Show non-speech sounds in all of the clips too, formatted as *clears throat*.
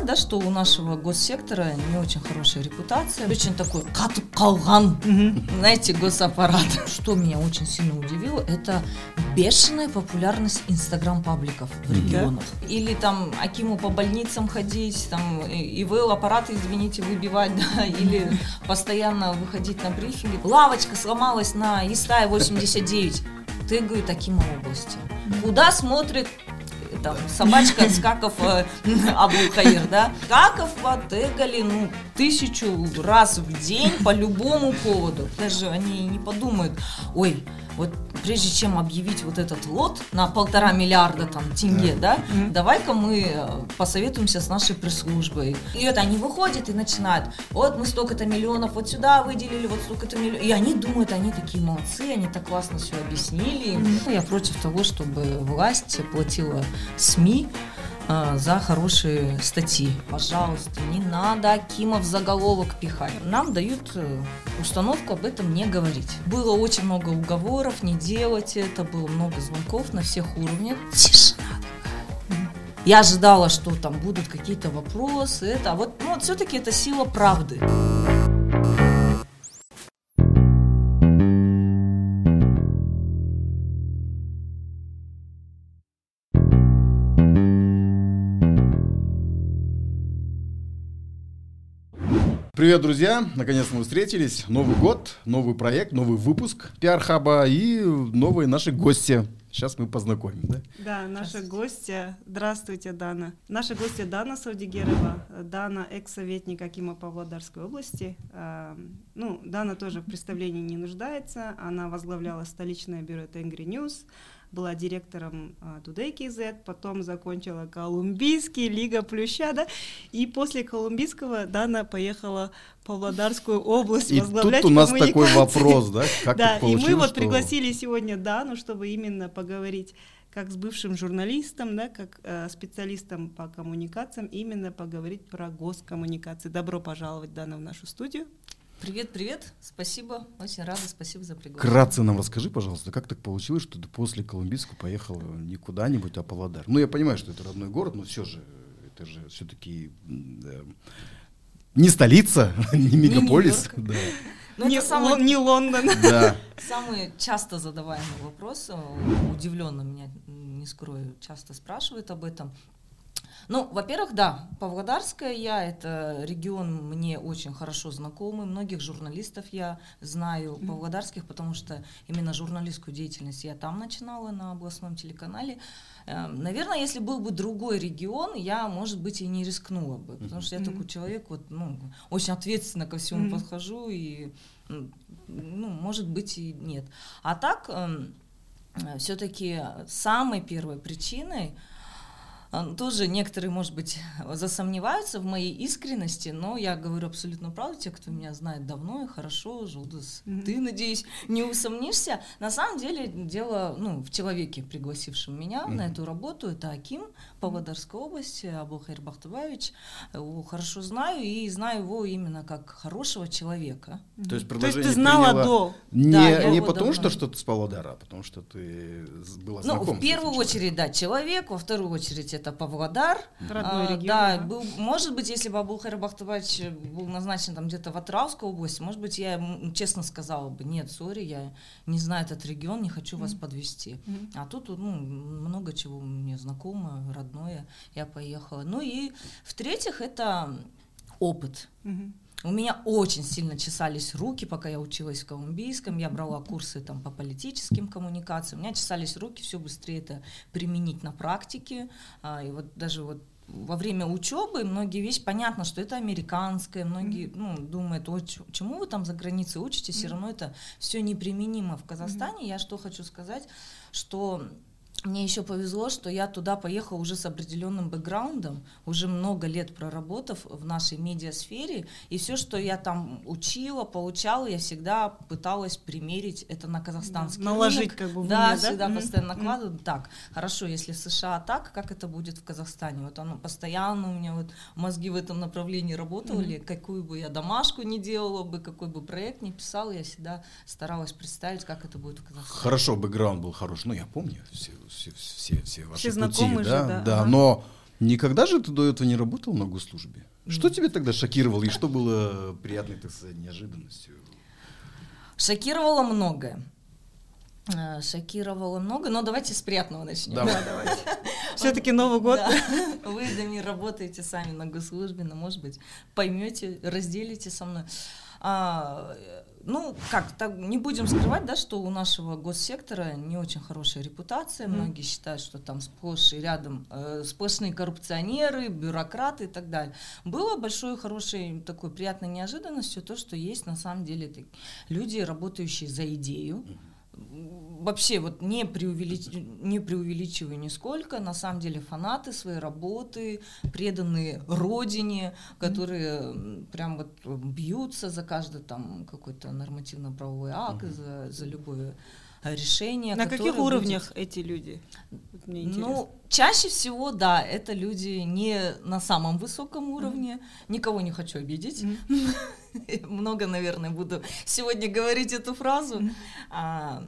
сказать, да, что у нашего госсектора не очень хорошая репутация. Очень такой катып калган, знаете, госаппарат. Что меня очень сильно удивило, это бешеная популярность инстаграм-пабликов в регионах. Или там Акиму по больницам ходить, там ИВЛ аппараты, извините, выбивать, *laughs* да, или постоянно выходить на брифинги. Лавочка сломалась на Истае 89. Ты, говорит, Акима области. Куда смотрит там собачка Скаков э, *laughs* Абулхаир, да? Скаков потегали, ну, тысячу раз в день по любому поводу. Даже они не подумают, ой, вот прежде чем объявить вот этот лот на полтора миллиарда там тенге, да, mm-hmm. давай-ка мы э, посоветуемся с нашей пресс-службой. И это они выходят и начинают, вот мы столько-то миллионов вот сюда выделили, вот столько-то миллионов. И они думают, они такие молодцы, они так классно все объяснили. Mm-hmm. Я против того, чтобы власть платила СМИ а, за хорошие статьи. Пожалуйста, не надо Акима в заголовок пихать. Нам дают э, установку об этом не говорить. Было очень много уговоров, не делать это, было много звонков на всех уровнях. Тишина Я ожидала, что там будут какие-то вопросы, это, а вот, ну, вот все-таки это сила правды. Привет, друзья! Наконец-то мы встретились. Новый год, новый проект, новый выпуск PR-хаба и новые наши гости. Сейчас мы познакомим, да? Да, наши гости. Здравствуйте, Дана. Наши гости Дана Саудигерова. Дана экс-советник Акима Павлодарской области. А, ну, Дана тоже в представлении не нуждается. Она возглавляла столичное бюро Tengri News была директором uh, Today KZ, потом закончила Колумбийский, Лига Плюща, да, и после Колумбийского Дана поехала в Павлодарскую *laughs* область и возглавлять тут у нас такой вопрос, да, как Да, и мы вот что... пригласили сегодня Дану, чтобы именно поговорить как с бывшим журналистом, да, как э, специалистом по коммуникациям, именно поговорить про госкоммуникации. Добро пожаловать, Дана, в нашу студию. Привет, привет, спасибо, очень рада, спасибо за приглашение. Кратко нам расскажи, пожалуйста, как так получилось, что ты после Колумбийского поехал не куда-нибудь, а Павлодар? Ну, я понимаю, что это родной город, но все же, это же все-таки э, не столица, *laughs* не мегаполис. Не, да. Ну, не, самый, не Лондон. Да. Самый часто задаваемый вопрос, удивленно меня, не скрою, часто спрашивают об этом. Ну, во-первых, да, Павлодарская я, это регион мне очень хорошо знакомый, многих журналистов я знаю mm-hmm. павлодарских, потому что именно журналистскую деятельность я там начинала на областном телеканале. Эм, наверное, если был бы другой регион, я, может быть, и не рискнула бы, потому что я mm-hmm. такой человек, вот, ну, очень ответственно ко всему mm-hmm. подхожу, и, ну, может быть, и нет. А так, эм, все-таки самой первой причиной, тоже некоторые, может быть, засомневаются в моей искренности, но я говорю абсолютно правду. Те, кто меня знает давно и хорошо, Жулдас, mm-hmm. ты, надеюсь, не усомнишься. На самом деле дело ну, в человеке, пригласившем меня mm-hmm. на эту работу. Это Аким Павлодарской области, Абулхайр Бахтубаевич. Его хорошо знаю и знаю его именно как хорошего человека. Mm-hmm. То есть То есть ты знала до? Не, да, не потому, давно. что, что ты с Павлодара, а потому что ты была знакома Ну, в первую очередь, да, человек, во вторую очередь это Павлодар. Родной а, регион. Да, да. Был, может быть, если бы Абулхайр Бахтубаевич был назначен там где-то в Атравской области, может быть, я честно сказала бы, нет, сори, я не знаю этот регион, не хочу mm-hmm. вас подвести. Mm-hmm. А тут ну, много чего мне знакомо, родное, я поехала. Ну и в-третьих, это опыт. Mm-hmm. У меня очень сильно чесались руки, пока я училась в колумбийском. Я брала курсы там по политическим коммуникациям. У меня чесались руки все быстрее это применить на практике. А, и вот даже вот во время учебы многие вещи, понятно, что это американское, многие ну, думают, о, чему вы там за границей mm-hmm. все равно это все неприменимо в Казахстане. Я что хочу сказать, что мне еще повезло, что я туда поехала уже с определенным бэкграундом, уже много лет проработав в нашей медиасфере, и все, что я там учила, получала, я всегда пыталась примерить это на казахстанский да, Наложить как бы в Да, мне, всегда да? постоянно накладываю. Mm-hmm. Так, хорошо, если в США так, как это будет в Казахстане? Вот оно постоянно у меня вот мозги в этом направлении работали, mm-hmm. какую бы я домашку не делала бы, какой бы проект не писала, я всегда старалась представить, как это будет в Казахстане. Хорошо, бэкграунд был хороший, ну я помню все все, все, все ваши все пути, да, же, да, да. Ага. но Никогда же ты до этого не работал на госслужбе? Что тебя тогда шокировало и что было приятной, так сказать, неожиданностью? Шокировало многое. Э, Шокировало много, но давайте с приятного начнем. Давай. Да, давайте. *laughs* Все-таки Новый год. Да. *laughs* Вы, Дамир, работаете сами на госслужбе, но, может быть, поймете, разделите со мной. А, ну, как, так, не будем скрывать, да, что у нашего госсектора не очень хорошая репутация. Многие считают, что там сплошь и рядом э, сплошные коррупционеры, бюрократы и так далее. Было большой, хорошей, такой приятной неожиданностью то, что есть на самом деле люди, работающие за идею. Вообще, вот не, преувелич... не преувеличиваю нисколько, на самом деле фанаты своей работы, преданные родине, которые прям вот бьются за каждый там какой-то нормативно-правовой акт, за, за любое решение. На каких будет- уровнях эти люди? Вот Мне интересно. ну, чаще всего, да, это люди не на самом высоком уровне. Никого не хочу обидеть. Мгм. *laughs* Много, наверное, буду сегодня говорить эту фразу. Мгм. А,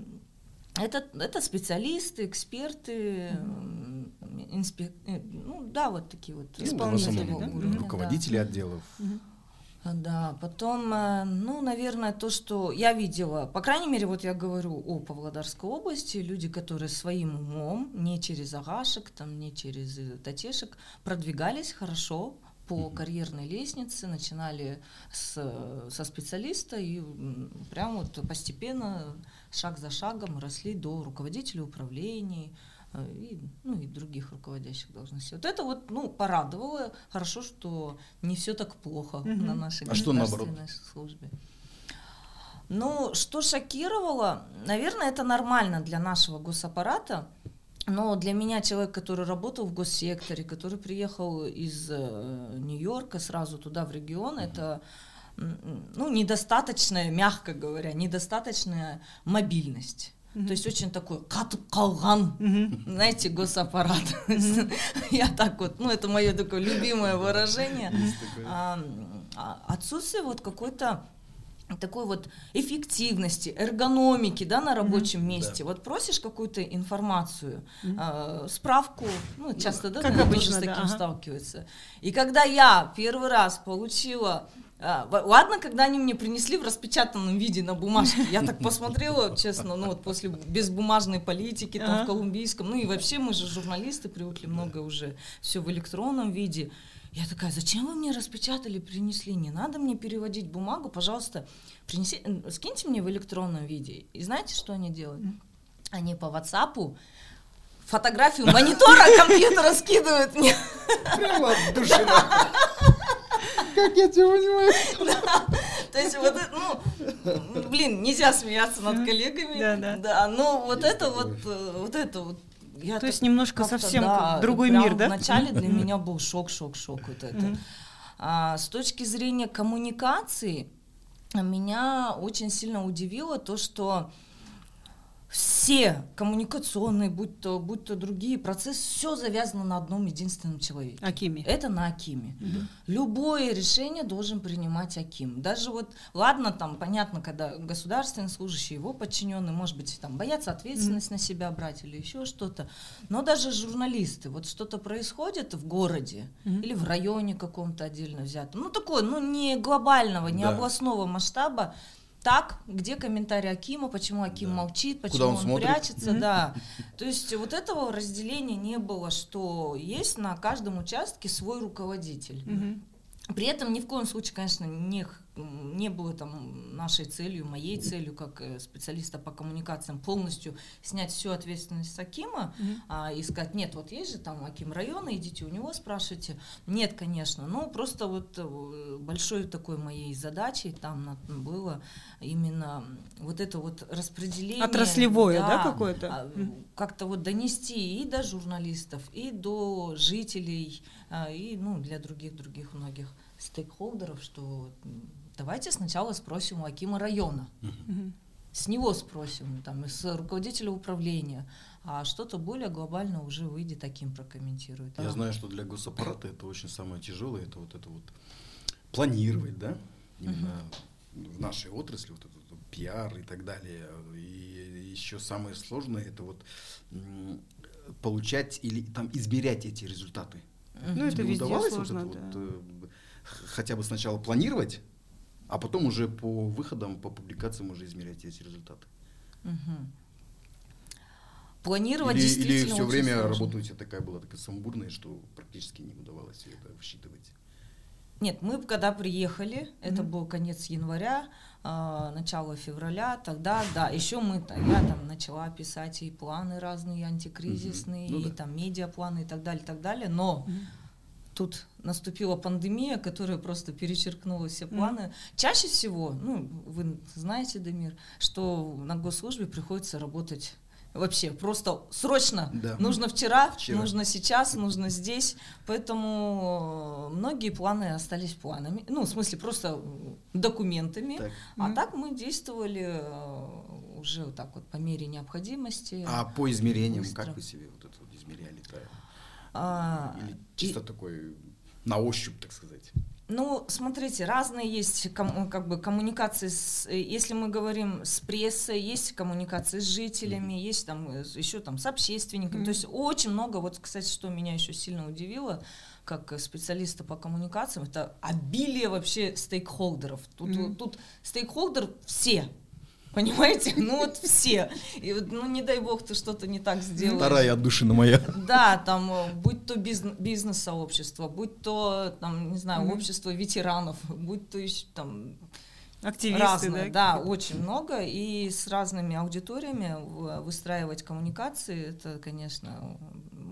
это, это специалисты, эксперты, м, инспек- э, ну да, вот такие вот Ну, Исполнители, да? уровня, да. Руководители отделов. Мгм. А, Да, потом, э, ну, наверное, то, что я видела, по крайней мере, вот я говорю о Павлодарской области, люди, которые своим умом, не через агашек, там, не через татешек, продвигались хорошо по карьерной лестнице, начинали с, со специалиста и прям вот постепенно, шаг за шагом росли до руководителей управлений, э, и, ну, и других руководящих должностей. Вот это вот, ну, порадовало. Хорошо, что не все так плохо Мгм. на нашей А что наоборот? службе. Ну, что шокировало, наверное, это нормально для нашего госаппарата, но для меня человек, который работал в госсекторе, который приехал из э, Нью-Йорка сразу туда, в регион, это м, ну, недостаточная, мягко говоря, недостаточная мобильность. Мгм. То есть очень такой қалған, Мгм. знаете, госаппарат. *laughs* Я так вот, ну это мое такое любимое выражение. А, Отсутствие вот какой-то такой вот эффективности, эргономики, да, на рабочем месте. Вот просишь какую-то информацию, Мгм. а, справку, ну, часто, да, как наверное, обычно, тоже с да, таким ага. сталкиваются. И когда я первый раз получила а, ладно, когда они мне принесли в распечатанном виде на бумажке, я так посмотрела, честно, ну вот после безбумажной политики там Ага. в колумбийском, ну и вообще мы же журналисты привыкли много уже все в электронном виде. Я такая, зачем вы мне распечатали, принесли? Не надо мне переводить бумагу, пожалуйста, принеси, скиньте мне в электронном виде. И знаете, что они делают? Они по WhatsApp фотографию монитора компьютера скидывают мне. Прямо от души. Как я тебя понимаю. То есть вот это, ну, блин, нельзя смеяться над коллегами. Да, да. Да, ну вот это вот, э, вот это вот. Я То есть немножко совсем да, другой мир, да? Вначале для меня был шок, шок, шок вот это. А, с точки зрения коммуникации меня очень сильно удивило то, что все коммуникационные, будь то, будь то другие процессы, все завязано на одном единственном человеке. Акими. Это на Акиме. Мгм. Любое решение должен принимать Аким. Даже вот, ладно, там, понятно, когда государственный служащий, его подчиненный, может быть, там, боятся ответственность на себя брать или еще что-то. Но даже журналисты, вот что-то происходит в городе Мгм. или в районе каком-то отдельно взятом, ну, такое, ну, не глобального, не Да. областного масштаба, так, где комментарий Акима, почему Аким Да. молчит, Куда почему он он, смотрит? прячется, да. *laughs* То есть вот этого разделения не было, что есть на каждом участке свой руководитель. При этом ни в коем случае, конечно, не, не было там нашей целью, моей целью, как э, специалиста по коммуникациям, полностью снять всю ответственность с Акима Мгм. а, и сказать, нет, вот есть же там Аким района, идите у него спрашивайте. Нет, конечно, ну просто вот э, большой такой моей задачей там было именно вот это вот распределение. Отраслевое, да, какое-то? а. Как-то вот донести и до журналистов, и до жителей, а, и ну, для других-других многих стейкхолдеров, что давайте сначала спросим у Акима района. С него спросим, там, с руководителя управления, а что-то более глобально уже выйдет, таким прокомментирует. Я знаю, что для госаппарата это очень самое тяжелое, это вот это вот планировать, да, именно в нашей отрасли, вот этот вот пиар и так далее. И еще самое сложное это вот получать или там измерять эти результаты. Ну, это Тебе везде удавалось сложно, вот это да. вот, э, хотя бы сначала планировать, а потом уже по выходам, по публикациям уже измерять эти результаты? Мгм. Планировать Или, действительно или все время сложно. работа у тебя такая была, такая сумбурная, что практически не удавалось это высчитывать? Нет, мы когда приехали, это Мгм. был конец января, а, начало февраля, тогда, да, еще мы, я там начала писать и планы разные антикризисные, Мгм. Ну и да. там медиапланы и так далее, и так далее, но Мгм. Тут наступила пандемия, которая просто перечеркнула все планы. Чаще всего, ну, вы знаете, Дамир, что на госслужбе приходится работать вообще просто срочно. Да. Нужно вчера, Вчера. нужно сейчас, нужно здесь. Поэтому э, многие планы остались планами. Ну, в смысле, просто э, документами. Так. А Мгм. так мы действовали э, уже вот так вот по мере необходимости. А по измерениям, Быстро. как вы себе вот это вот измеряли-то? А, Или и- чисто такой на ощупь, так сказать? Ну, смотрите, разные есть ком- как бы коммуникации. С, э, если мы говорим с прессой, есть коммуникации с жителями, есть там э, еще там с общественниками. Мгм. То есть очень много. Вот, кстати, что меня еще сильно удивило, как э, специалиста по коммуникациям, это обилие вообще стейкхолдеров. Тут, Мгм. тут стейкхолдер все. Понимаете? *laughs* Ну вот все. И вот, ну не дай бог ты что-то не так сделаешь. Вторая отдушина моя. *laughs* Да, там, э, будь то бизн- бизнес-сообщество, будь то, там, не знаю, Мгм. общество ветеранов, будь то еще там Активисты, разные, да? да, очень много, и с разными аудиториями выстраивать коммуникации, это, конечно,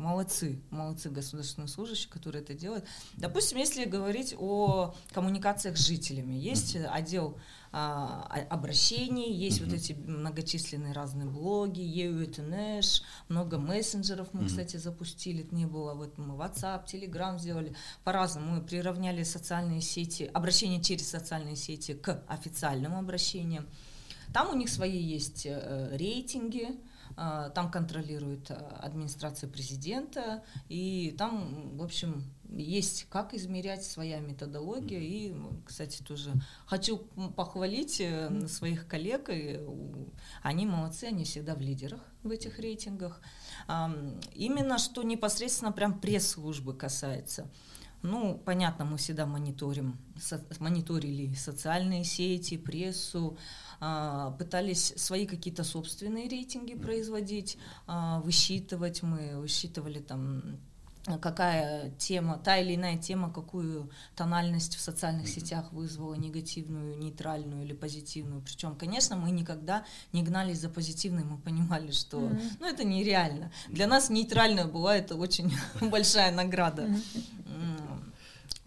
молодцы, молодцы государственные служащие, которые это делают. Допустим, если говорить о коммуникациях с жителями, есть отдел а, обращений, есть вот эти многочисленные разные блоги, EUTNESH, много мессенджеров мы, Мгм. кстати, запустили, это не было, вот мы WhatsApp, Telegram сделали, по-разному мы приравняли социальные сети, обращения через социальные сети к официальным обращениям. Там у них свои есть э, рейтинги, там контролирует э, администрация президента, и там, в общем, есть как измерять своя методология. И, кстати, тоже хочу похвалить э, своих коллег. и, Они молодцы, они всегда в лидерах в этих рейтингах. Именно что непосредственно прям пресс-службы касается. Ну, понятно, мы всегда мониторим, со- мониторили социальные сети, прессу, пытались свои какие-то собственные рейтинги производить, а, высчитывать. Мы высчитывали там а, какая тема, та или иная тема, какую тональность в социальных сетях вызвала, негативную, нейтральную или позитивную. Причем, конечно, мы никогда не гнались за позитивной, мы понимали, что Мгм. ну, это нереально. Для нас нейтральная была это очень *laughs* большая награда. Мгм.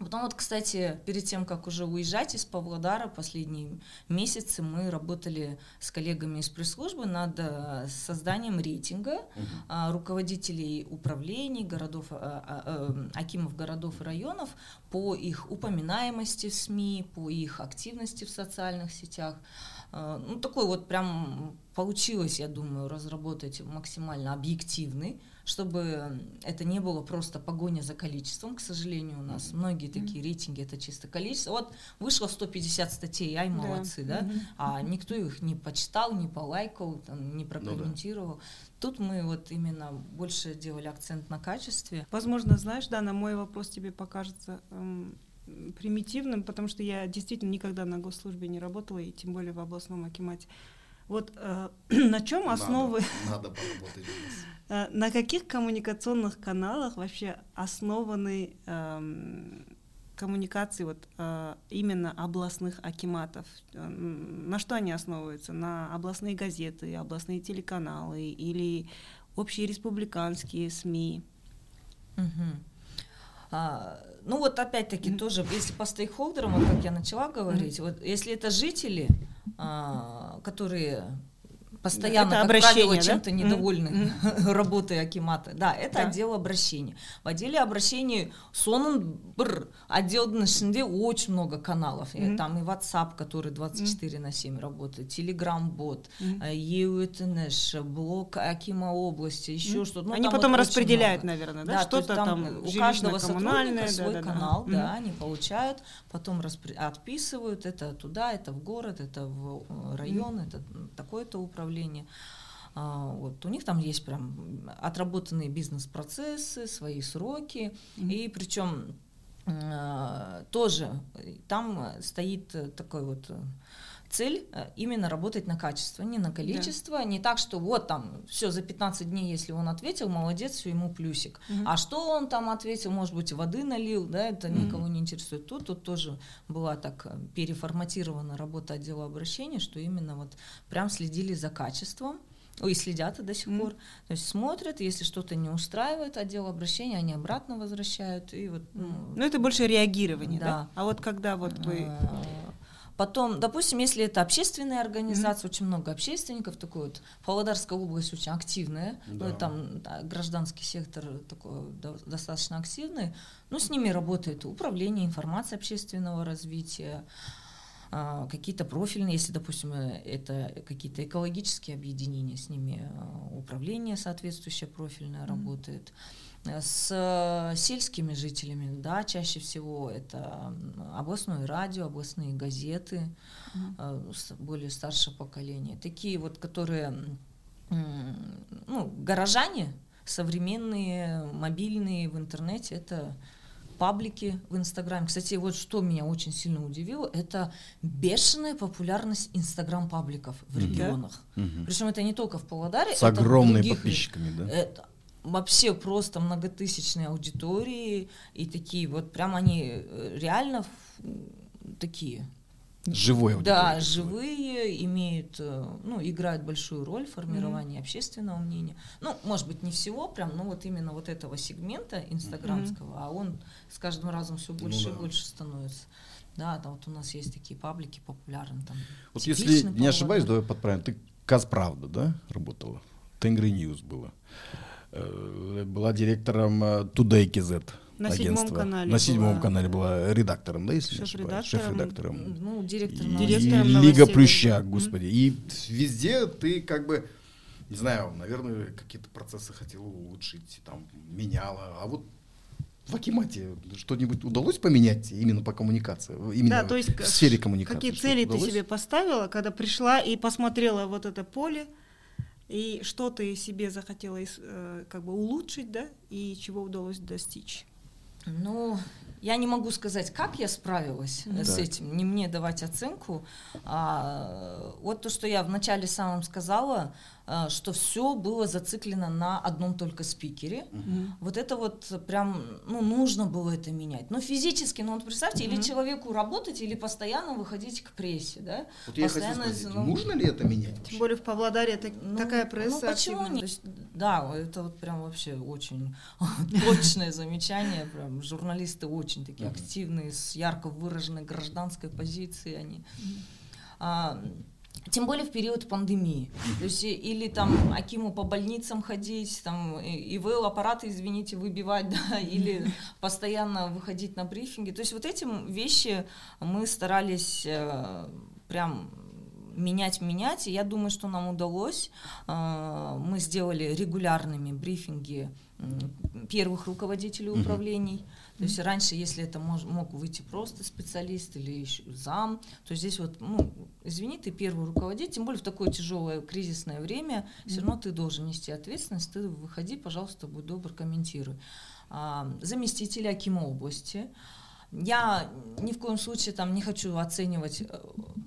Потом вот, кстати, перед тем, как уже уезжать из Павлодара, последние месяцы мы работали с коллегами из пресс-службы над э, созданием рейтинга а, руководителей управлений, городов, а, а, э, акимов городов и районов по их упоминаемости в СМИ, по их активности в социальных сетях. А, Ну, такой вот прям получилось, я думаю, разработать максимально объективный, чтобы это не было просто погоня за количеством. К сожалению, у нас многие такие рейтинги это чисто количество. Вот вышло 150 статей, ай, Да. молодцы, да? Мгм. а никто их не почитал, не полайкал, там, Ну не прокомментировал. Тут мы вот именно больше делали акцент на качестве. Возможно, знаешь, да, на мой вопрос тебе покажется эм, примитивным, потому что я действительно никогда на госслужбе не работала, и тем более в областном акимате. Вот э, *clears throat* на чем основы, Надо, *laughs* надо поработать. э, на каких коммуникационных каналах вообще основаны эм, коммуникации вот э, именно областных акиматов? Э, На что они основываются? На областные газеты, областные телеканалы или общие республиканские СМИ? Мгм. А, ну вот опять-таки тоже, если по стейкхолдерам, вот как я начала говорить, вот если это жители, которые постоянно, Это как обращение, правило, да? чем-то Мгм. недовольны *laughs* работой Акимата. Да, это Да. отдел обращений. В отделе обращений сонун бір отделдің ішінде очень много каналов. И Мгм. Там и WhatsApp, который 24 на 7 работает, Telegram-бот, Мгм. э, EUTNS, блок Акима области, еще Мгм. что-то. Ну, Они там потом вот очень распределяют, много. наверное, да? Да, то есть Что-то там, у каждого жилищно-коммунальное, сотрудника свой да-да-да. канал, Мгм. да, они получают, потом распри- отписывают, это туда, это в город, это в э, район, это такое-то управление. а, вот, у них там есть прям отработанные бизнес-процессы, свои сроки, mm-hmm. и причем а, тоже там стоит такой вот цель э, именно работать на качество, не на количество, да. не так, что вот там все за 15 дней, если он ответил, молодец, все ему плюсик. Угу. А что он там ответил, может быть, воды налил, да, это угу. никого не интересует. Тут, тут тоже была так э, переформатирована работа отдела обращения, что именно вот прям следили за качеством. Ой, следят и до сих mm. пор. То есть смотрят, если что-то не устраивает отдел обращения, они обратно возвращают. И вот, ну, ну, это больше реагирование, да? да? А вот когда вот вы... Потом, допустим, если это общественные организации, mm-hmm. очень много общественников, такой вот Павлодарская область очень активная, да. ну, там да, гражданский сектор такой да, достаточно активный, ну, с ними работает управление информации общественного развития, а, какие-то профильные, если, допустим, это какие-то экологические объединения, с ними а, управление соответствующее профильное mm-hmm. работает с сельскими жителями, да, чаще всего это областное радио, областные газеты, mm-hmm. более старшее поколение, такие вот, которые, ну, горожане, современные, мобильные в интернете, это паблики в Инстаграме. Кстати, вот что меня очень сильно удивило, это бешеная популярность Инстаграм-пабликов в регионах. Mm-hmm. Причем это не только в Павлодаре. С огромными подписчиками, да? Это, вообще просто многотысячные аудитории и такие вот прям они э, реально такие Живой Да, живые, имеют, э, ну, играют большую роль в формировании mm-hmm. общественного мнения. Ну, может быть, не всего прям, но вот именно вот этого сегмента инстаграмского, mm-hmm. а он с каждым разом все больше ну, да. и больше становится. Да, там вот у нас есть такие паблики популярные. Там, вот если не ошибаюсь, давай подправим, ты Казправда, да, работала? Tengri News было. Э, была директором э, Today KZ. На седьмом канале. На седьмом была... канале была редактором, да, если Шеф не ошибаюсь? Шеф-редактором. Ну, директором. Директором и Лига Плюща, господи. Mm-hmm. И везде ты как бы, не знаю, наверное, какие-то процессы хотела улучшить, там, меняла. А вот в Акимате что-нибудь удалось поменять именно по коммуникации, именно да, то есть в сфере коммуникации? Какие цели ты себе поставила, когда пришла и посмотрела вот это поле, и что ты себе захотела э, как бы улучшить, да, и чего удалось достичь? Ну, я не могу сказать, как я справилась да. с этим, не мне давать оценку. А, вот то, что я вначале самом сказала, что все было зациклено на одном только спикере. Угу. Вот это вот прям, ну, нужно было это менять. Но физически, ну, вот представьте, угу. или человеку работать, или постоянно выходить к прессе, да? Вот я постоянно, хочу спросить, ну, нужно ли это менять? Тем более в Павлодаре так, ну, такая пресса Ну, почему нет? Есть, да, это вот прям вообще очень *laughs* точное замечание. Прям журналисты очень такие активные, с ярко выраженной гражданской позицией они. Тем более в период пандемии. То есть или там Акиму по больницам ходить, там ИВЛ аппараты, извините, выбивать, *laughs* да, или постоянно выходить на брифинги. То есть вот эти вещи мы старались э, прям менять, менять. И я думаю, что нам удалось. Э, мы сделали регулярными брифинги первых руководителей управлений. То есть раньше, если это мож, мог выйти просто специалист или еще зам, то здесь вот, ну, извини, ты первый руководитель, тем более в такое тяжелое кризисное время, все равно ты должен нести ответственность, ты выходи, пожалуйста, будь добр, комментируй. А, заместители Акима области, я ни в коем случае там не хочу оценивать э,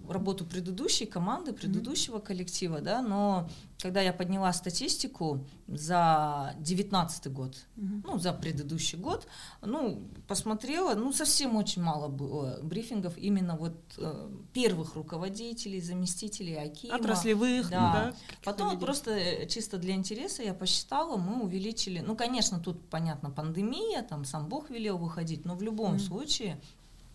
работу предыдущей команды, предыдущего коллектива, да, но когда я подняла статистику за 2019 год, mm-hmm. ну, за предыдущий год, ну, посмотрела, ну, совсем очень мало было брифингов именно вот э, первых руководителей, заместителей Акима. Отраслевых, да. да Потом вот просто э, чисто для интереса я посчитала, мы увеличили, ну, конечно, тут, понятно, пандемия, там сам Бог велел выходить, но в любом mm-hmm. случае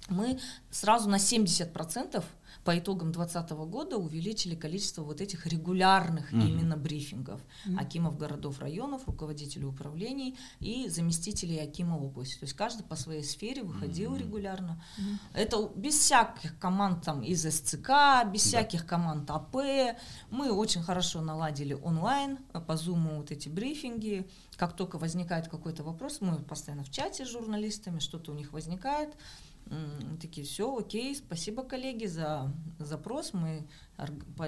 мы сразу на 70% по итогам 2020 года увеличили количество вот этих регулярных mm-hmm. именно брифингов mm-hmm. акимов городов, районов, руководителей управлений и заместителей акима области. То есть каждый по своей сфере выходил mm-hmm. регулярно. Mm-hmm. Это без всяких команд там из СЦК, без да. всяких команд АП. Мы очень хорошо наладили онлайн по зуму вот эти брифинги. Как только возникает какой-то вопрос, мы постоянно в чате с журналистами, что-то у них возникает такие, все, окей, спасибо, коллеги, за запрос. Мы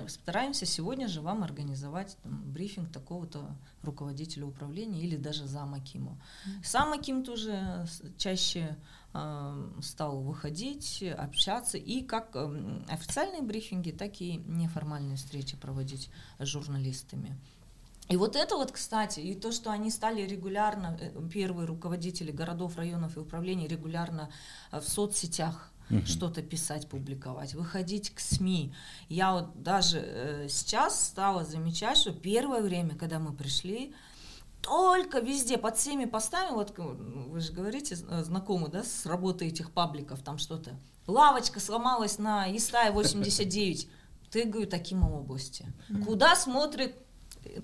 стараемся сегодня же вам организовать там, брифинг такого-то руководителя управления или даже зам Акима. Сам Аким тоже чаще э, стал выходить, общаться и как э, официальные брифинги, так и неформальные встречи проводить с журналистами. И вот это вот, кстати, и то, что они стали регулярно, э, первые руководители городов, районов и управлений регулярно э, в соцсетях uh что-то писать, публиковать, выходить к СМИ. Я вот даже э, сейчас стала замечать, что первое время, когда мы пришли, только везде, под всеми постами, вот вы же говорите, знакомы, да, с работой этих пабликов, там что-то. Лавочка сломалась на Истае 89. Ты, говорю, таким области. Куда смотрит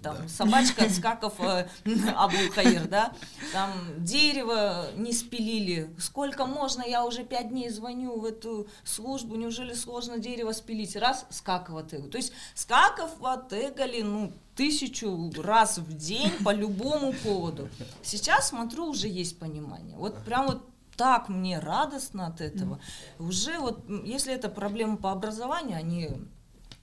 там собачка *laughs* Скаков э, *laughs* Абулхаир, да, там дерево не спилили, сколько можно, я уже пять дней звоню в эту службу, неужели сложно дерево спилить, раз, Скакова тегу, то есть Скакова тегали, ну, тысячу раз в день по любому поводу. Сейчас, смотрю, уже есть понимание, вот прям вот так мне радостно от этого. Уже вот, если это проблема по образованию, они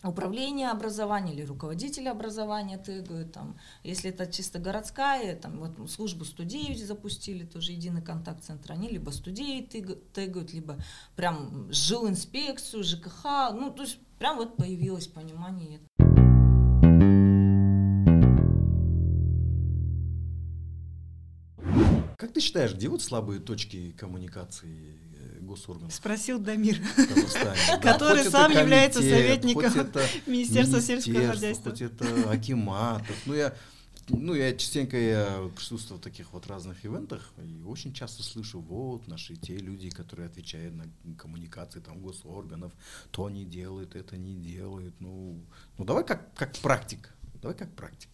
управление образования или руководители образования тегают, там, если это чисто городская, там, вот службу 109 запустили, тоже единый контакт-центр, они либо 109 тегают, либо прям жил инспекцию, ЖКХ, ну, то есть прям вот появилось понимание. Как ты считаешь, где вот слабые точки коммуникации госорганов. Спросил Дамир, *laughs* который сам является советником *laughs* Министерства сельского хозяйства. Хоть это Акиматов. Ну, я ну, я частенько я присутствую в таких вот разных ивентах и очень часто слышу, вот, наши те люди, которые отвечают на коммуникации там госорганов, то не делают, это не делают. Ну, ну давай как, как практик, давай как практик.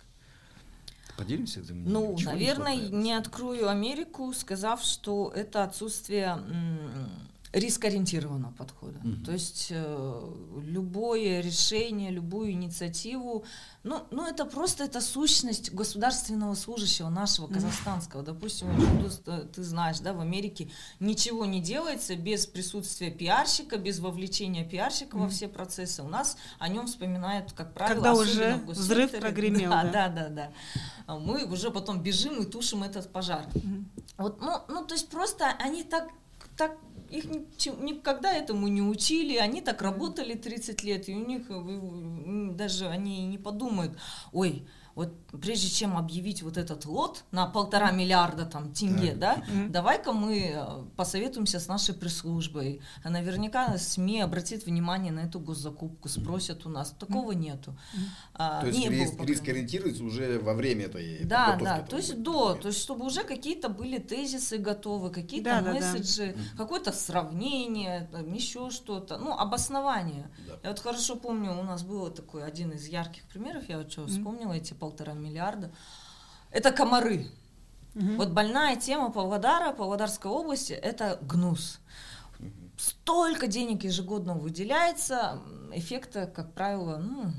Поделимся этим? Ну, Чего наверное, не, не открою Америку, сказав, что это отсутствие рискоориентированного подхода. Угу. То есть э, любое решение, любую инициативу, ну, ну это просто это сущность государственного служащего нашего казахстанского. Допустим, ты, ты знаешь, да, в Америке ничего не делается без присутствия пиарщика, без вовлечения пиарщика во все процессы. У нас о нем вспоминают, как правило, когда уже взрыв прогремел. Да, да, да, да, да. Мы уже потом бежим и тушим этот пожар. Угу. Вот, ну, ну, то есть просто они так так их никогда этому не учили, они так работали 30 лет, и у них даже они не подумают, ой, вот прежде чем объявить вот этот лот на полтора миллиарда там тенге, да, mm-hmm. давай-ка мы э, посоветуемся с нашей пресс-службой. Наверняка СМИ обратит внимание на эту госзакупку, спросят у нас. Такого mm-hmm. нету. Mm-hmm. А, то есть риск, было, риск ориентируется уже во время этой Да, да, то есть до, то есть чтобы уже какие-то были тезисы готовы, какие-то да, месседжи, да, да. какое-то сравнение, там, еще что-то, ну, обоснование. Да. Я вот хорошо помню, у нас было такой один из ярких примеров, я вот что mm-hmm. вспомнила эти полтора миллиарда, это комары. Угу. Вот больная тема Павлодара, Павлодарской области, это гнус. Столько денег ежегодно выделяется, эффекта, как правило, ну,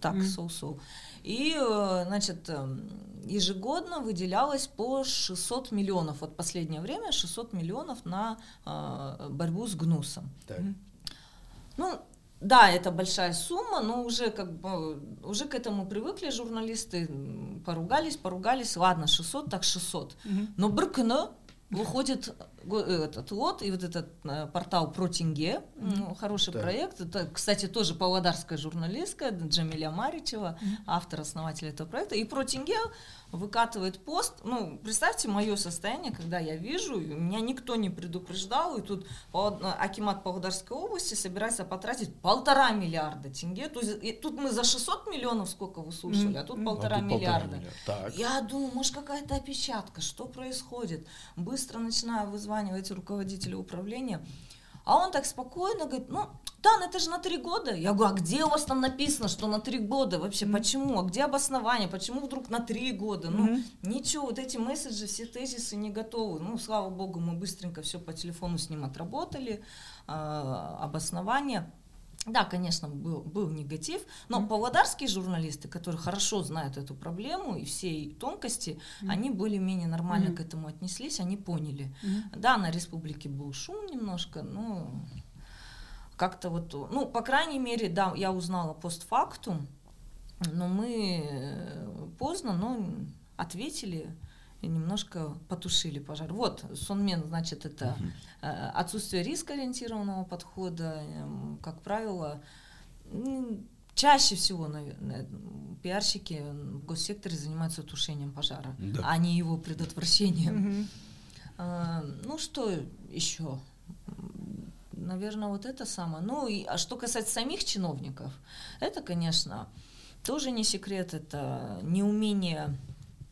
так, соу-соу. И, э, значит, эм, ежегодно выделялось по 600 миллионов, вот последнее время 600 миллионов на э, борьбу с гнусом. Так. Ну, да, это большая сумма, но уже как бы уже к этому привыкли журналисты, поругались, поругались, ладно, 600, так 600. Угу. Но Бркно выходит этот лот и вот этот э, портал про тенге, mm-hmm. хороший да. проект. Это, кстати, тоже павлодарская журналистка Джамиля Маричева, автор, основатель этого проекта. И про тенге выкатывает пост. Ну, представьте мое состояние, когда я вижу, меня никто не предупреждал, и тут Акимат Павлодарской области собирается потратить полтора миллиарда тенге. То есть, и тут мы за 600 миллионов сколько выслушали, mm-hmm. а тут полтора а тут миллиарда. Полтора миллиарда. Я думаю, может какая-то опечатка, что происходит? Быстро начинаю вызванивать руководителя управления. А он так спокойно говорит, ну, Дан, это же на три года. Я говорю, а где у вас там написано, что на три года вообще? Mm-hmm. Почему? А где обоснование? Почему вдруг на три года? Mm-hmm. Ну, ничего, вот эти месседжи, все тезисы не готовы. Ну, слава богу, мы быстренько все по телефону с ним отработали, э, обоснование. Да, конечно, был, был негатив, но mm-hmm. павлодарские журналисты, которые хорошо знают эту проблему и все тонкости, mm-hmm. они более-менее нормально mm-hmm. к этому отнеслись, они поняли. Mm-hmm. Да, на республике был шум немножко, но как-то вот, ну, по крайней мере, да, я узнала постфактум, но мы э, поздно, но ответили немножко потушили пожар. Вот, Сонмен, значит, это угу. отсутствие рискоориентированного подхода, эм, как правило, чаще всего, наверное, пиарщики в госсекторе занимаются тушением пожара, да. а не его предотвращением. Угу. Ну, что еще? Наверное, вот это самое. Ну, и, а что касается самих чиновников, это, конечно, тоже не секрет, это неумение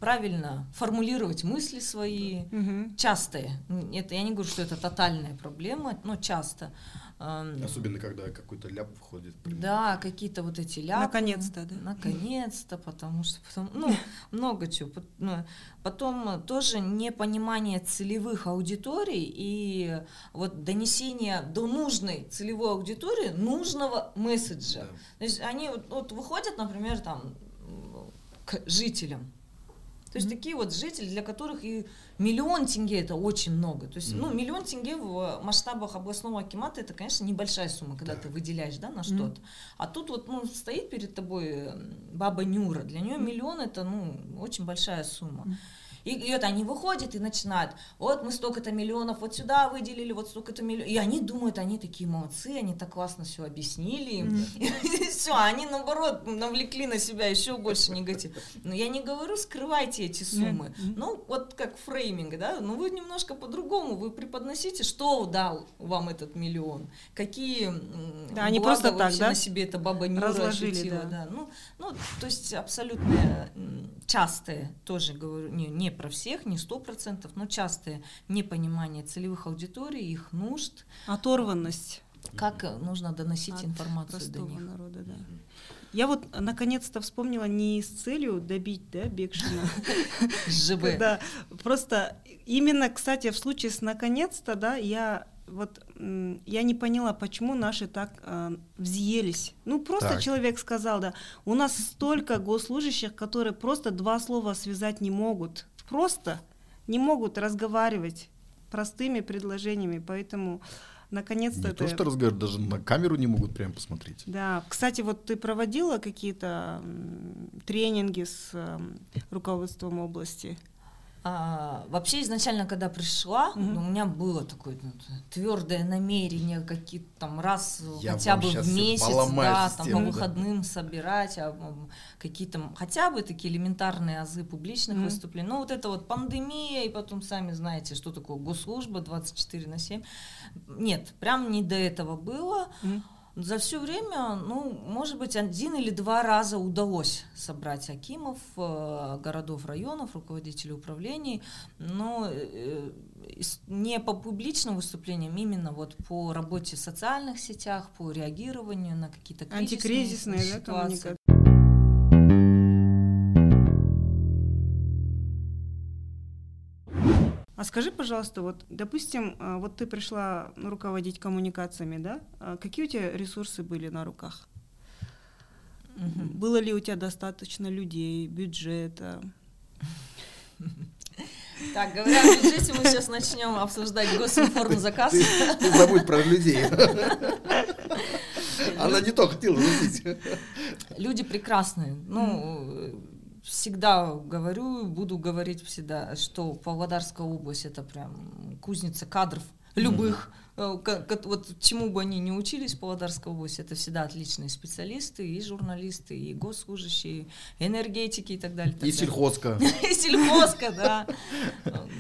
правильно формулировать мысли свои, угу. частые. Это я не говорю, что это тотальная проблема, но часто. Особенно когда какой-то ляп входит. Да, какие-то вот эти ляпы. Наконец-то, да. Наконец-то, потому что потом, ну, *laughs* много чего. Ну, потом тоже непонимание целевых аудиторий и вот донесение до нужной целевой аудитории нужного месседжа. Да. То есть они вот, вот выходят, например, там к жителям, то есть mm-hmm. такие вот жители, для которых и миллион тенге это очень много. То есть, mm-hmm. ну, миллион тенге в масштабах областного акимата это, конечно, небольшая сумма, когда ты выделяешь, да, на что-то. Mm-hmm. А тут вот, ну, стоит перед тобой баба Нюра, для нее миллион это, ну, очень большая сумма. Mm-hmm. И, и это они выходят и начинают, вот мы столько-то миллионов вот сюда выделили, вот столько-то миллионов. И они думают, они такие молодцы, они так классно все объяснили им. Mm. *laughs* И все, они наоборот навлекли на себя еще больше негатив. Но я не говорю, скрывайте эти суммы. Mm. Ну, вот как фрейминг, да, ну вы немножко по-другому, вы преподносите, что дал вам этот миллион, какие да, они просто так, да? на себе эта баба не разложили, да. да. Ну, ну, то есть абсолютно частые, тоже говорю, не, не про всех, не сто процентов, но частое непонимание целевых аудиторий, их нужд. Оторванность. Как нужно доносить От информацию до них. народа, да. Я вот наконец-то вспомнила не с целью добить, да, Бекшина. Живы. Да, просто именно, кстати, в случае с наконец-то, да, я вот я не поняла, почему наши так э, взъелись. Ну, просто так. человек сказал, да, у нас столько госслужащих, которые просто два слова связать не могут. Просто не могут разговаривать простыми предложениями, поэтому наконец-то... Не это... то, что разговаривают, даже на камеру не могут прям посмотреть. Да, кстати, вот ты проводила какие-то тренинги с э, руководством области? А, вообще изначально, когда пришла, угу. ну, у меня было такое ну, твердое намерение какие-то там раз Я хотя бы в месяц, да, там по выходным да. собирать, а, какие-то хотя бы такие элементарные азы публичных угу. выступлений. Ну вот это вот пандемия, и потом сами знаете, что такое госслужба 24 на 7. Нет, прям не до этого было. Угу. За все время, ну, может быть, один или два раза удалось собрать Акимов, э, городов, районов, руководителей управлений, но э, не по публичным выступлениям, именно вот по работе в социальных сетях, по реагированию на какие-то антикризисные ситуации. Да, А скажи, пожалуйста, вот, допустим, а, вот ты пришла руководить коммуникациями, да? А какие у тебя ресурсы были на руках? Угу. Было ли у тебя достаточно людей, бюджета? Так, говоря о бюджете, мы сейчас начнем обсуждать госинформ заказ. Ты, ты забудь про людей. Она не то хотела шутить. Люди прекрасные. Ну, всегда говорю, буду говорить всегда, что Павлодарская область это прям кузница кадров любых, mm-hmm. вот чему бы они ни учились в Павлодарской области, это всегда отличные специалисты, и журналисты, и госслужащие, и энергетики и так далее. и сельхозка. *laughs* И сельхозка, да.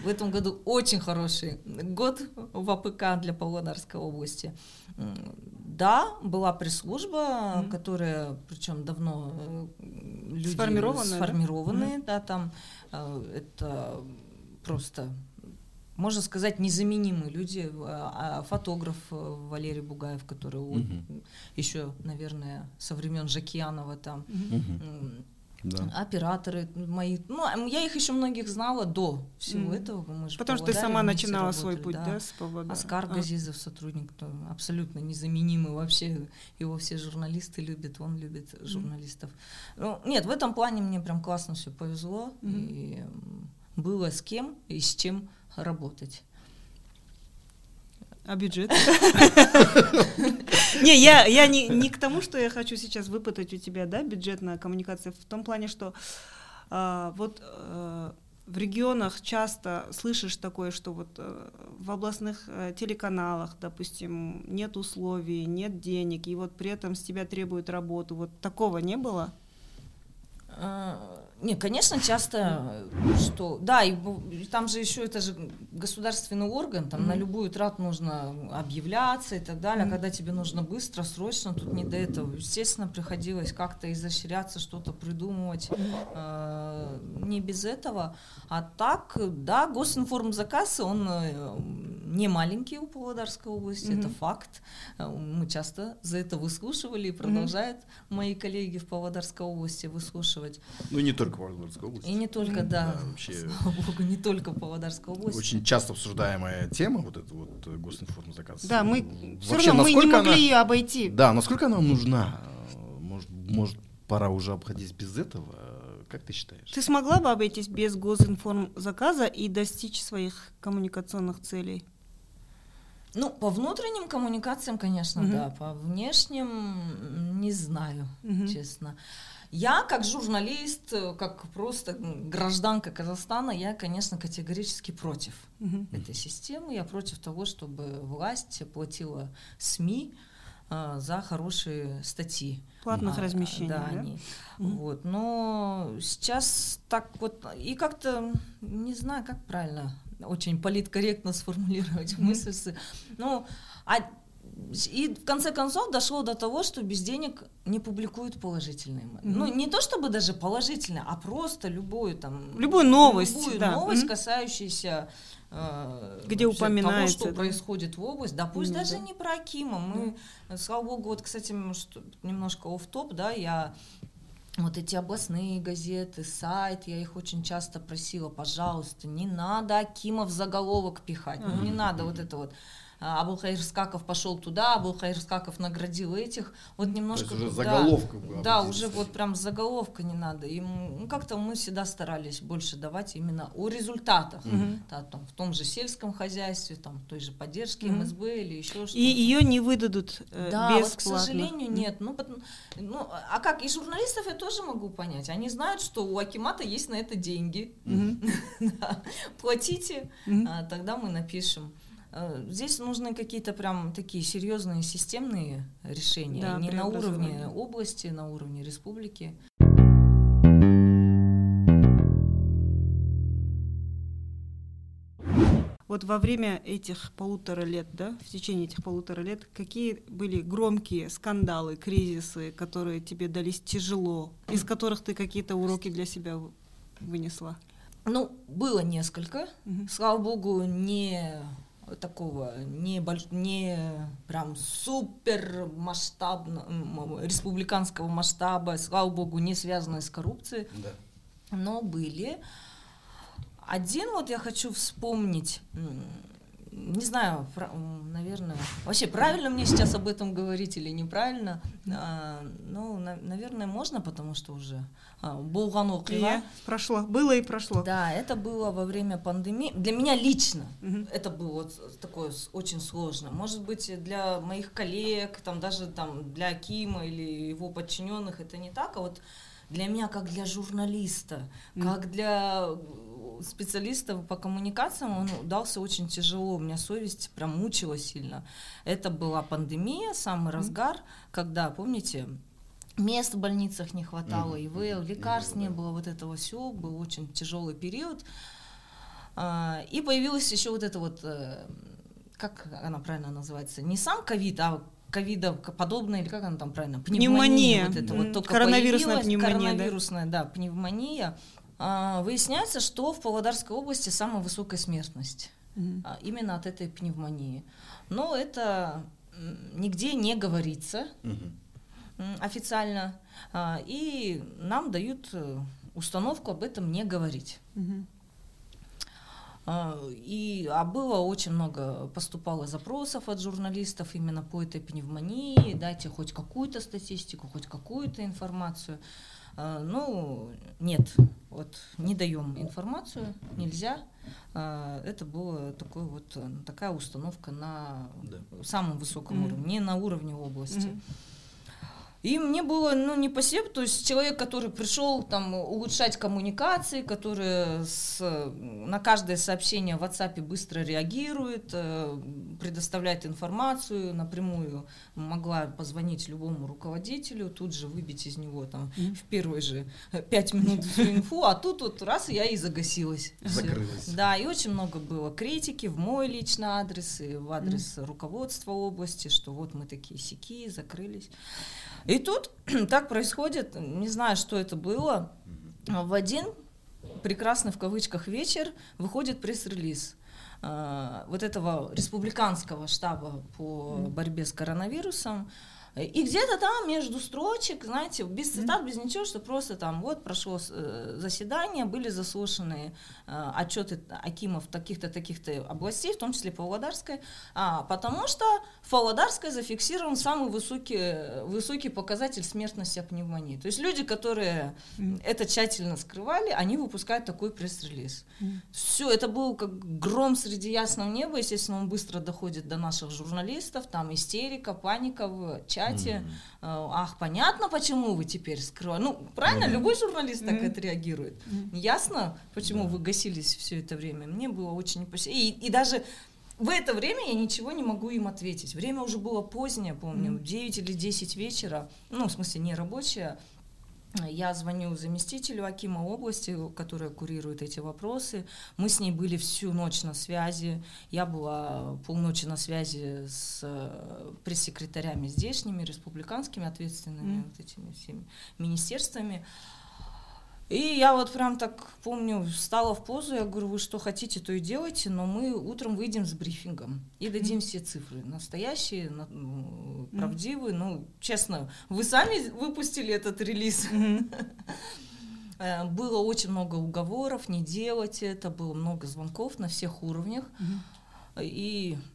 В этом году очень хороший год в АПК для Павлодарской области. Да, была пресс-служба, которая, причем давно э, люди сформированные, сформированные да, да там э, это просто можно сказать, незаменимые люди. А, а фотограф э, Валерий Бугаев, который угу. еще, наверное, со времен Жакьянова там. Угу. Да. операторы мои. Ну, я их еще многих знала до всего Мгм. этого. Мы Потому что ты сама начинала свой путь, да, с Павлодара? Оскар А. Газизов, сотрудник, абсолютно незаменимый вообще. Его все журналисты любят, он любит журналистов. Ну, нет, в этом плане мне прям классно все повезло. Мгм. И было с кем и с чем работать. А бюджет? *laughs* Не, я, я не, не к тому, что я хочу сейчас выпытать у тебя, да, бюджетная коммуникация, в том плане, что а, вот а, в регионах часто слышишь такое, что вот э, в областных э, телеканалах, допустим, нет условий, нет денег, и вот при этом с тебя требуют работу. Вот такого не было? Не, конечно, часто, э, что... Да, и там же еще это же государственный орган, там на Мгм. любую трату нужно объявляться и так далее. Мгм. когда тебе нужно быстро, срочно, тут не до этого. Естественно, приходилось как-то изощряться, что-то придумывать. Э, Не без этого. А так, да, госинформзаказ, он э, не маленький у Павлодарской области, это Мгм. факт. Э, Мы часто за это выслушивали и продолжают мои коллеги в Павлодарской области выслушивать. Ну не только в Павлодарской области. И не только, да, Да, *laughs* вообще. слава богу, не только в Павлодарской области. Очень часто обсуждаемая тема, вот эта вот э, госинформзаказ. Да, мы М, все вообще, равно мы не могли она- ее обойти. Да, насколько она нужна? Э, Может, может, пора уже обходиться без этого? Э, Как ты считаешь? Ты смогла бы обойтись без госинформзаказа и достичь своих коммуникационных целей? Ну, по внутренним коммуникациям, конечно, Мгм. да. По внешним не знаю, Мгм. честно. Я, как журналист, э, как просто гражданка Казахстана, я, конечно, категорически против Мгм. этой системы. Я против того, чтобы власть платила СМИ а, за хорошие статьи. Платных А, размещений, Да, да? они. Мгм. Вот, но сейчас так вот, и как-то, не знаю, как правильно, очень политкорректно сформулировать Мгм. мысль. Ну, а и в конце концов дошло до того, что без денег не публикуют положительные. Мгм. Ну, не то чтобы даже положительные, а просто любую там... Любую новость, Любую да. новость, Мгм. касающуюся э, Где упоминается, того, что да. происходит в области. Да, пусть Ну, даже да. не про Акима. Мы, э, слава богу, вот, кстати, что, немножко оф топ да, я вот эти областные газеты, сайт, я их очень часто просила, пожалуйста, не надо Акима в заголовок пихать, ну не надо вот это вот. А, Абулхаир Скаков пошел туда, Абулхаир Скаков наградил этих. Вот немножко... То есть уже да, заголовка Да, определиться. уже вот прям заголовка не надо. И м, ну, как-то мы всегда старались больше давать именно о результатах. Мгм. Да, там, в том же сельском хозяйстве, там, той же поддержке Мгм. МСБ или еще что-то. И ее не выдадут э, Да, вот, к бесплатно. сожалению, нет. Ну, ну, а как? И журналистов я тоже могу понять. Они знают, что у Акимата есть на это деньги. *laughs* Да. Платите, а, тогда мы напишем. Э, Здесь нужны какие-то прям такие серьезные системные решения, Да, не на уровне области, на уровне республики. Вот во время этих полутора лет, да, в течение этих полутора лет, какие были громкие скандалы, кризисы, которые тебе дались тяжело, из которых ты какие-то уроки для себя вы- вынесла? Ну, было несколько. Мгм. Слава богу, не такого, не, больш- не прям супер масштабно, м, республиканского масштаба, слава богу, не связанные с коррупцией, Да. но были. Один вот я хочу вспомнить, не знаю, наверное, вообще правильно мне сейчас об этом говорить или неправильно, А, ну, на- наверное, можно, потому что уже а, болған оқиға. Я прошло, было и прошло. Да, это было во время пандемии. Для меня лично Мгм. это было вот такое очень сложно. Может быть, для моих коллег, там даже там для Акима или его подчиненных это не так, а вот для меня как для журналиста, как для специалиста по коммуникациям он дался очень тяжело. У меня совесть прям мучила сильно. Это была пандемия, самый разгар, когда, помните, мест в больницах не хватало, Мгм. ИВЛ, лекарств не Да. было, вот этого все, был очень тяжелый период. А, И появилась еще вот это вот, э, как она правильно называется, не сам ковид, а ковида подобная, или как она там правильно? Пневмония. Вот это вот только Коронавирусная пневмония, да? Коронавирусная, да, пневмония. А, Выясняется, что в Павлодарской области самая высокая смертность а, именно от этой пневмонии. Но это нигде не говорится. Мгм. официально, а, и нам дают э, установку об этом не говорить. Угу. И, а было очень много, поступало запросов от журналистов именно по этой пневмонии, дайте хоть какую-то статистику, хоть какую-то информацию. А, ну, нет, вот не даем информацию, нельзя. Это была такой вот, такая установка на да. самом высоком mm-hmm. уровне, не на уровне области. Mm-hmm. И мне было, ну, не по себе, то есть человек, который пришел там улучшать коммуникации, который с, на каждое сообщение в WhatsApp быстро реагирует, э, предоставляет информацию, напрямую могла позвонить любому руководителю, тут же выбить из него там mm-hmm. в первые же пять минут инфу, а тут вот раз я и загасилась. Закрылась. Да, и очень много было критики в мой личный адрес и в адрес mm-hmm. руководства области, что вот мы такие сики, закрылись. И тут *clears throat* так происходит, не знаю, что это было, в один прекрасный в кавычках вечер выходит пресс-релиз э, вот этого республиканского штаба по борьбе с коронавирусом, и где-то там между строчек, знаете, без цитат, без ничего, что просто там вот прошло э, заседание, были заслушаны э, отчеты Акимов таких-то, таких-то областей, в том числе Павлодарской, а, потому что в Павлодарской зафиксирован самый высокий, высокий показатель смертности от пневмонии. То есть люди, которые это тщательно скрывали, они выпускают такой пресс-релиз. Все, это был как гром среди ясного неба, естественно, он быстро доходит до наших журналистов, там истерика, паника в чате. Mm-hmm. Ах, понятно, почему вы теперь скрываете. Ну, правильно, mm-hmm. любой журналист так mm-hmm. отреагирует. Mm-hmm. Ясно, почему yeah. вы гасились все это время. Мне было очень. И, и даже в это время я ничего не могу им ответить. Время уже было позднее, помню, mm-hmm. 9 или 10 вечера. Ну, в смысле, не рабочее, я звоню заместителю Акима области, которая курирует эти вопросы. Мы с ней были всю ночь на связи. Я была полночи на связи с э, пресс-секретарями здешними, республиканскими, ответственными mm. вот этими всеми министерствами. И я вот прям так помню, встала в позу, я говорю, вы что хотите, то и делайте, но мы утром выйдем с брифингом и дадим все цифры, настоящие, ну, правдивые. Ну, честно, вы сами выпустили этот релиз. *laughs* Э, было очень много уговоров, не делать это, было много звонков на всех уровнях. И Э,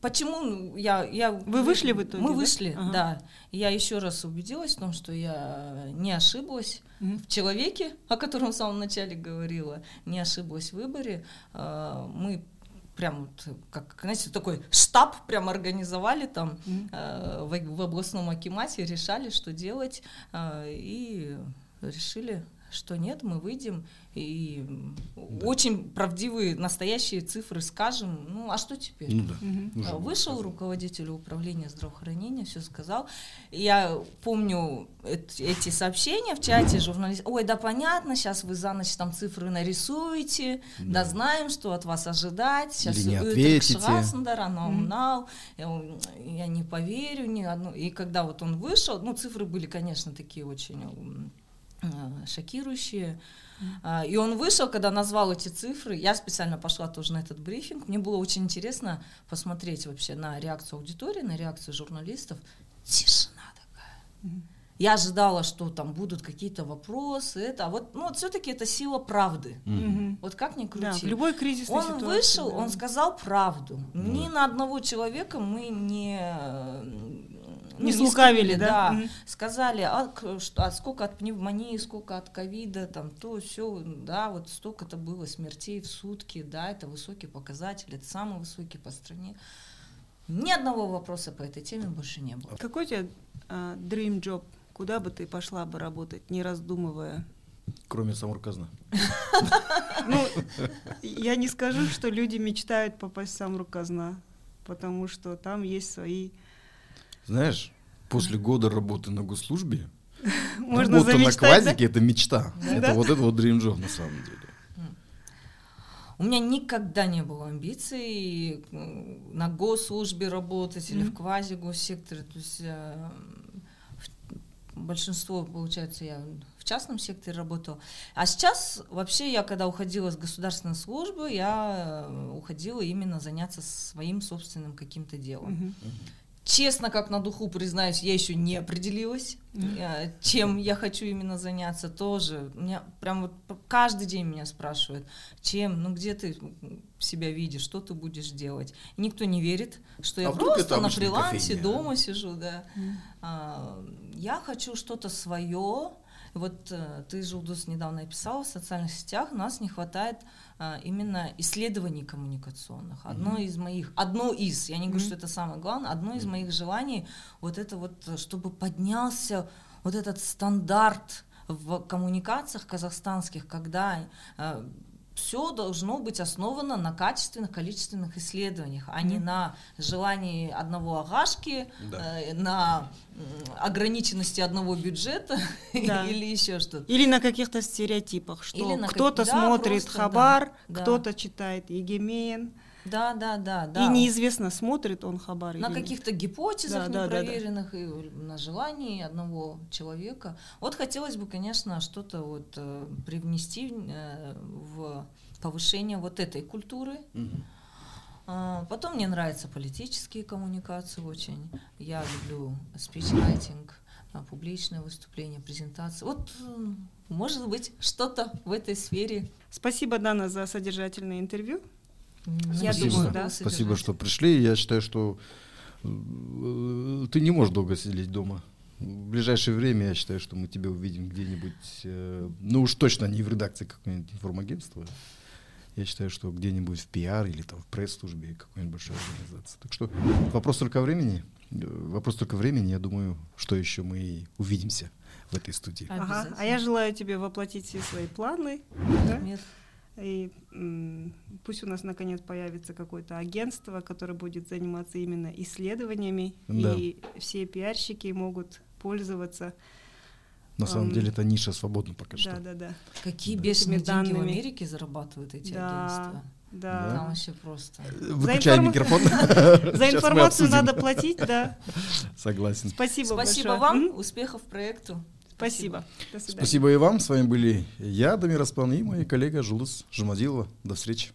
почему ну, я, я... Вы вышли в итоге? Мы да? вышли, ага. да. Я еще раз убедилась в том, что я не ошиблась mm в человеке, *laughs* о котором в самом начале говорила, не ошиблась в выборе. Э, мы прям вот, как, знаете, такой штаб прям организовали там mm в, в областном акимате, решали, что делать, и решили что нет, мы выйдем и да. очень правдивые, настоящие цифры скажем. Ну, а что теперь? Ну, да. угу. Вышел руководитель управления здравоохранения, все сказал. Я помню эти сообщения в чате журналист. Ой, да понятно, сейчас вы за ночь там цифры нарисуете, да, да знаем, что от вас ожидать. Сейчас Или не ответите. Я не поверю ни одну. И когда вот он вышел, ну, цифры были, конечно, такие очень шокирующие. Mm-hmm. И он вышел, когда назвал эти цифры. Я специально пошла тоже на этот брифинг. Мне было очень интересно посмотреть вообще на реакцию аудитории, на реакцию журналистов. Тишина такая. Я ожидала, что там будут какие-то вопросы, это, а вот, ну, вот все-таки это сила правды. Mm-hmm. Вот как ни крути. Да, в любой кризис. Он ситуации, вышел, да. он сказал правду. Mm-hmm. Ни на одного человека мы не не ну, слукавили, да? да. Mm-hmm. Сказали, а, что, а сколько от пневмонии, сколько от ковида, там то, все, да, вот столько-то было смертей в сутки, да, это высокий показатель, это самый высокий по стране. Ни одного вопроса по этой теме больше не было. Какой у тебя uh, dream job? Куда бы ты пошла бы работать, не раздумывая? Кроме Самурказна. *laughs* Ну, я не скажу, что люди мечтают попасть в Самурказна, потому что там есть свои знаешь, после года работы на госслужбе, *laughs* Можно работа на квазике да? это мечта. Да? Это вот это вот dream job на самом деле. У меня никогда не было амбиций на госслужбе работать mm-hmm. или в квази-госсекторе. То есть э, большинство, получается, я в частном секторе работала. А сейчас вообще я, когда уходила с государственной службы, я э, уходила именно заняться своим собственным каким-то делом. Mm-hmm честно, как на духу признаюсь, я еще не определилась, mm-hmm. чем я хочу именно заняться. Тоже меня прям вот каждый день меня спрашивают, чем, ну где ты себя видишь, что ты будешь делать. И никто не верит, что я а просто на фрилансе кофейня. дома сижу, да. Mm-hmm. А, я хочу что-то свое, вот э, ты, Жулдус, недавно написала в социальных сетях, у нас не хватает а, именно исследований коммуникационных. Одно mm-hmm. из моих, одно из, я не говорю, mm-hmm. что это самое главное, одно из моих желаний, вот это вот, чтобы поднялся вот этот стандарт в коммуникациях казахстанских, когда э, все должно быть основано на качественных, количественных исследованиях, а не на желании одного агашки, да. э, на ограниченности одного бюджета *laughs* да. или еще что-то. Или на каких-то стереотипах, что кто-то как... смотрит да, Хабар, да. кто-то читает Егемен. Да, да, да, да. И неизвестно, смотрит он Хабар На каких-то гипотезах да, непроверенных да, да, да. и на желании одного человека. Вот хотелось бы, конечно, что-то вот э, привнести э, в повышение вот этой культуры. Угу. А, потом мне нравятся политические коммуникации очень. Я люблю спичрайтинг, а, публичные выступления, презентации. Вот, может быть, что-то в этой сфере. Спасибо, Дана, за содержательное интервью. Я спасибо, думаю, да. Спасибо, что пришли. Я считаю, что э, ты не можешь долго сидеть дома. В ближайшее время я считаю, что мы тебя увидим где-нибудь, э, ну уж точно не в редакции какого-нибудь информагентства. Я считаю, что где-нибудь в пиар или там в пресс-службе какой-нибудь большой организации. Так что вопрос только времени. Э, вопрос только времени. Я думаю, что еще мы увидимся в этой студии. Ага. А я желаю тебе воплотить все свои планы. Да? Нет. И пусть у нас наконец появится какое-то агентство, которое будет заниматься именно исследованиями, да. и все пиарщики могут пользоваться. На самом деле это ниша свободна пока что. Да, да, да. Какие бешеные деньги в Америке зарабатывают эти да, агентства. Да. Там вообще просто. Выключай микрофон. *laughs* *laughs* За информацию надо платить, да. Согласен. Спасибо Спасибо вам, успехов проекту. Спасибо. Спасибо и вам. С вами были я, Дамир Аспан, и моя коллега Жулус Жумадилова. До встречи.